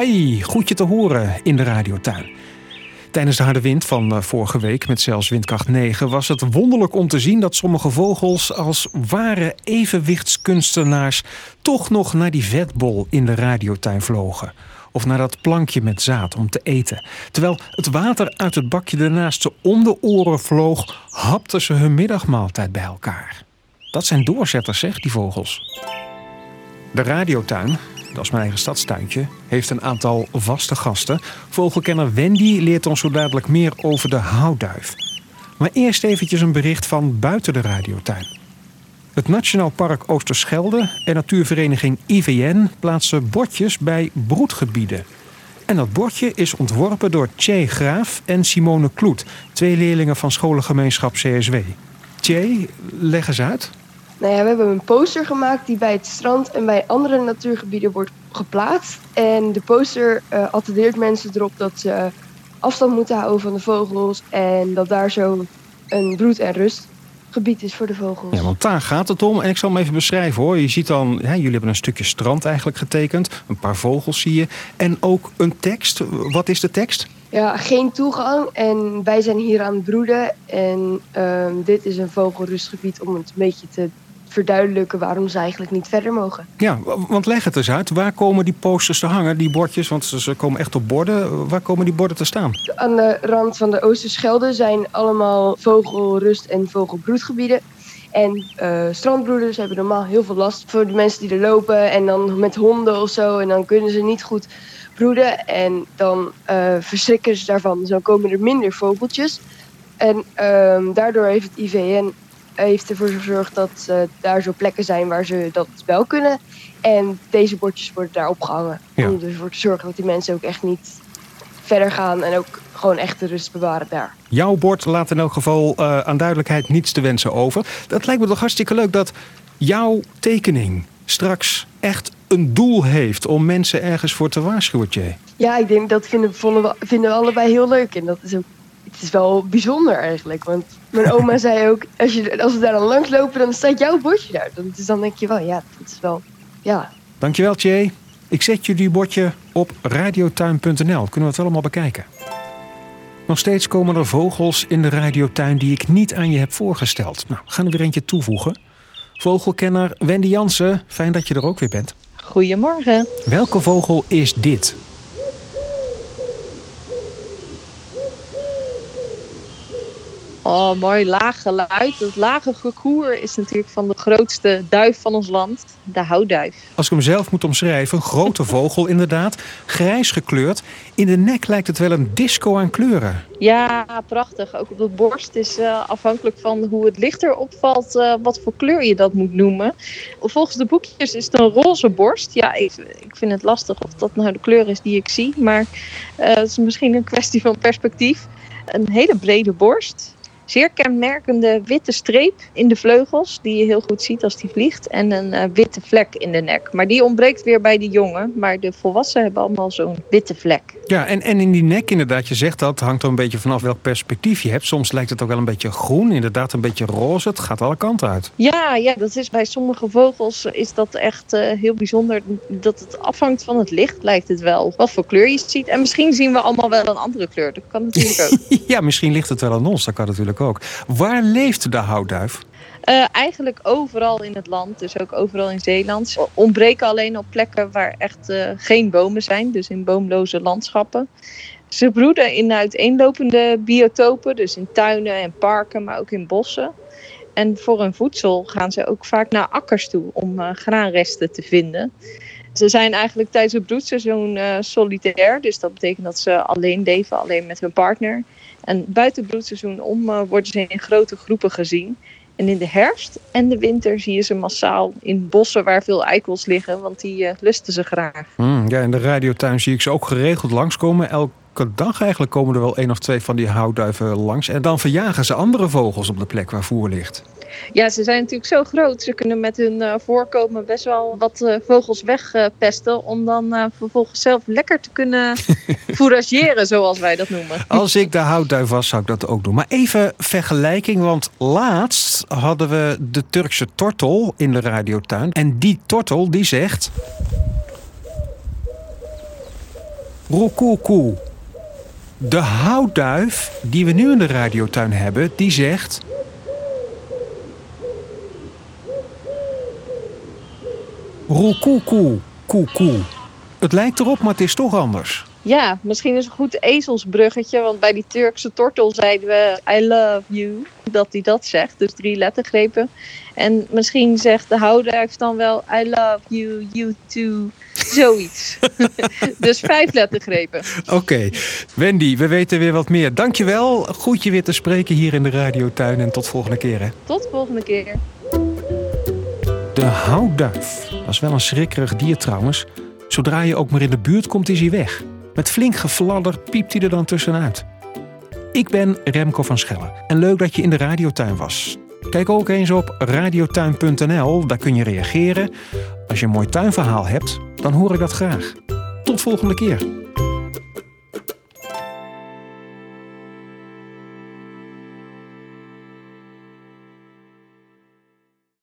Hi, goed je te horen in de radiotuin. Tijdens de harde wind van eh, vorige week met zelfs windkracht 9 was het wonderlijk om te zien dat sommige vogels als ware evenwichtskunstenaars toch nog naar die vetbol in de radiotuin vlogen. Of naar dat plankje met zaad om te eten. Terwijl het water uit het bakje ernaast ze om de oren vloog, hapten ze hun middagmaaltijd bij elkaar. Dat zijn doorzetters, zeg, die vogels. De radiotuin, is mijn eigen stadstuintje, heeft een aantal vaste gasten. Vogelkenner Wendy leert ons zo dadelijk meer over de houtduif. Maar eerst eventjes een bericht van buiten de radiotuin. Het Nationaal Park Oosterschelde en natuurvereniging IVN plaatsen bordjes bij broedgebieden. En dat bordje is ontworpen door Tjee Graaf en Simone Kloet, twee leerlingen van scholengemeenschap CSW. Tjee, leg eens uit. Nou ja, we hebben een poster gemaakt die bij het strand en bij andere natuurgebieden wordt geplaatst. En de poster uh, attendeert mensen erop dat ze afstand moeten houden van de vogels en dat daar zo een broed- en rustgebied is voor de vogels. Ja, want daar gaat het om. En ik zal hem even beschrijven hoor. Je ziet dan, jullie hebben een stukje strand eigenlijk getekend. Een paar vogels zie je. En ook een tekst. Wat is de tekst? Ja, geen toegang. En wij zijn hier aan het broeden. En uh, dit is een vogelrustgebied om het een beetje te verduidelijken waarom ze eigenlijk niet verder mogen. Ja, want leg het eens uit. Waar komen die posters te hangen, die bordjes? Want ze komen echt op borden. Waar komen die borden te staan? Aan de rand van de Oosterschelde zijn allemaal vogelrust- en vogelbroedgebieden. En uh, strandbroeders hebben normaal heel veel last voor de mensen die er lopen. En dan met honden of zo. En dan kunnen ze niet goed broeden. En dan uh, verschrikken ze daarvan. Dus dan komen er minder vogeltjes. En uh, daardoor heeft het IVN heeft ervoor gezorgd dat uh, daar zo plekken zijn waar ze dat wel kunnen. En deze bordjes worden daar opgehangen. Ja. Om ervoor te zorgen dat die mensen ook echt niet verder gaan en ook gewoon echt de rust bewaren daar. Jouw bord laat in elk geval uh, aan duidelijkheid niets te wensen over. Dat lijkt me toch hartstikke leuk dat jouw tekening straks echt een doel heeft om mensen ergens voor te waarschuwen, Jay. Ja, ik denk dat vinden, we, vinden we allebei heel leuk. En dat is ook het is wel bijzonder eigenlijk. Want mijn oma zei ook, als, je, als we daar dan langs lopen, dan staat jouw bordje daar. Dus dan denk je wel, ja, dat is wel, ja. Dankjewel, Tjee. Ik zet jullie bordje op radiotuin.nl. Kunnen we het allemaal bekijken. Nog steeds komen er vogels in de radiotuin die ik niet aan je heb voorgesteld. Nou, we gaan er weer eentje toevoegen. Vogelkenner Wendy Jansen, fijn dat je er ook weer bent. Goedemorgen. Welke vogel is dit? Oh, mooi laag geluid. Dat lage gekoer is natuurlijk van de grootste duif van ons land, de houtduif. Als ik hem zelf moet omschrijven, een grote vogel inderdaad, grijs gekleurd. In de nek lijkt het wel een disco aan kleuren. Ja, prachtig. Ook op de borst is uh, afhankelijk van hoe het licht erop valt, uh, wat voor kleur je dat moet noemen. Volgens de boekjes is het een roze borst. Ja, ik, ik vind het lastig of dat nou de kleur is die ik zie, maar uh, het is misschien een kwestie van perspectief. Een hele brede borst, zeer kenmerkende witte streep in de vleugels, die je heel goed ziet als die vliegt. En een uh, witte vlek in de nek. Maar die ontbreekt weer bij de jongen. Maar de volwassenen hebben allemaal zo'n witte vlek. Ja, en, en in die nek inderdaad, je zegt dat, hangt er een beetje vanaf welk perspectief je hebt. Soms lijkt het ook wel een beetje groen, inderdaad een beetje roze. Het gaat alle kanten uit. Ja, ja dat is bij sommige vogels is dat echt uh, heel bijzonder. Dat het afhangt van het licht, lijkt het wel. Wat voor kleur je ziet. En misschien zien we allemaal wel een andere kleur. Dat kan natuurlijk ook. ja, misschien ligt het wel aan ons. Dat kan natuurlijk ook. Waar leeft de houtduif? Uh, eigenlijk overal in het land, dus ook overal in Zeeland. Ontbreken alleen op plekken waar echt uh, geen bomen zijn, dus in boomloze landschappen. Ze broeden in uiteenlopende biotopen, dus in tuinen en parken, maar ook in bossen. En voor hun voedsel gaan ze ook vaak naar akkers toe om uh, graanresten te vinden. Ze zijn eigenlijk tijdens het broedseizoen solitair, dus dat betekent dat ze alleen leven, alleen met hun partner. En buiten het broedseizoen om uh, worden ze in grote groepen gezien. En in de herfst en de winter zie je ze massaal in bossen waar veel eikels liggen, want die uh, lusten ze graag. Mm, ja, in de radiotuin zie ik ze ook geregeld langskomen. Elke dag eigenlijk komen er wel één of twee van die houtduiven langs. En dan verjagen ze andere vogels op de plek waar voer ligt. Ja, ze zijn natuurlijk zo groot. Ze kunnen met hun uh, voorkomen best wel wat uh, vogels wegpesten. Om dan uh, vervolgens zelf lekker te kunnen fourageren, zoals wij dat noemen. Als ik de houtduif was, zou ik dat ook doen. Maar even vergelijking, want laatst hadden we de Turkse tortel in de radiotuin. En die tortel die zegt... Rokoekoe. De houtduif die we nu in de radiotuin hebben, die zegt... Rokoekoe, koekoe. Het lijkt erop, maar het is toch anders. Ja, misschien is een goed ezelsbruggetje. Want bij die Turkse tortel zeiden we I love you. Dat hij dat zegt. Dus drie lettergrepen. En misschien zegt de houduif dan wel I love you, you too. Zoiets. dus vijf lettergrepen. Oké. Wendy, we weten weer wat meer. Dankjewel. Goed je weer te spreken hier in de radiotuin. En tot volgende keer. Hè. Tot volgende keer. De houtduif. Is wel een schrikkerig dier trouwens. Zodra je ook maar in de buurt komt, is hij weg. Met flink gefladder piept hij er dan tussenuit. Ik ben Remco van Schellen en leuk dat je in de radiotuin was. Kijk ook eens op radiotuin.nl, daar kun je reageren. Als je een mooi tuinverhaal hebt, dan hoor ik dat graag. Tot volgende keer.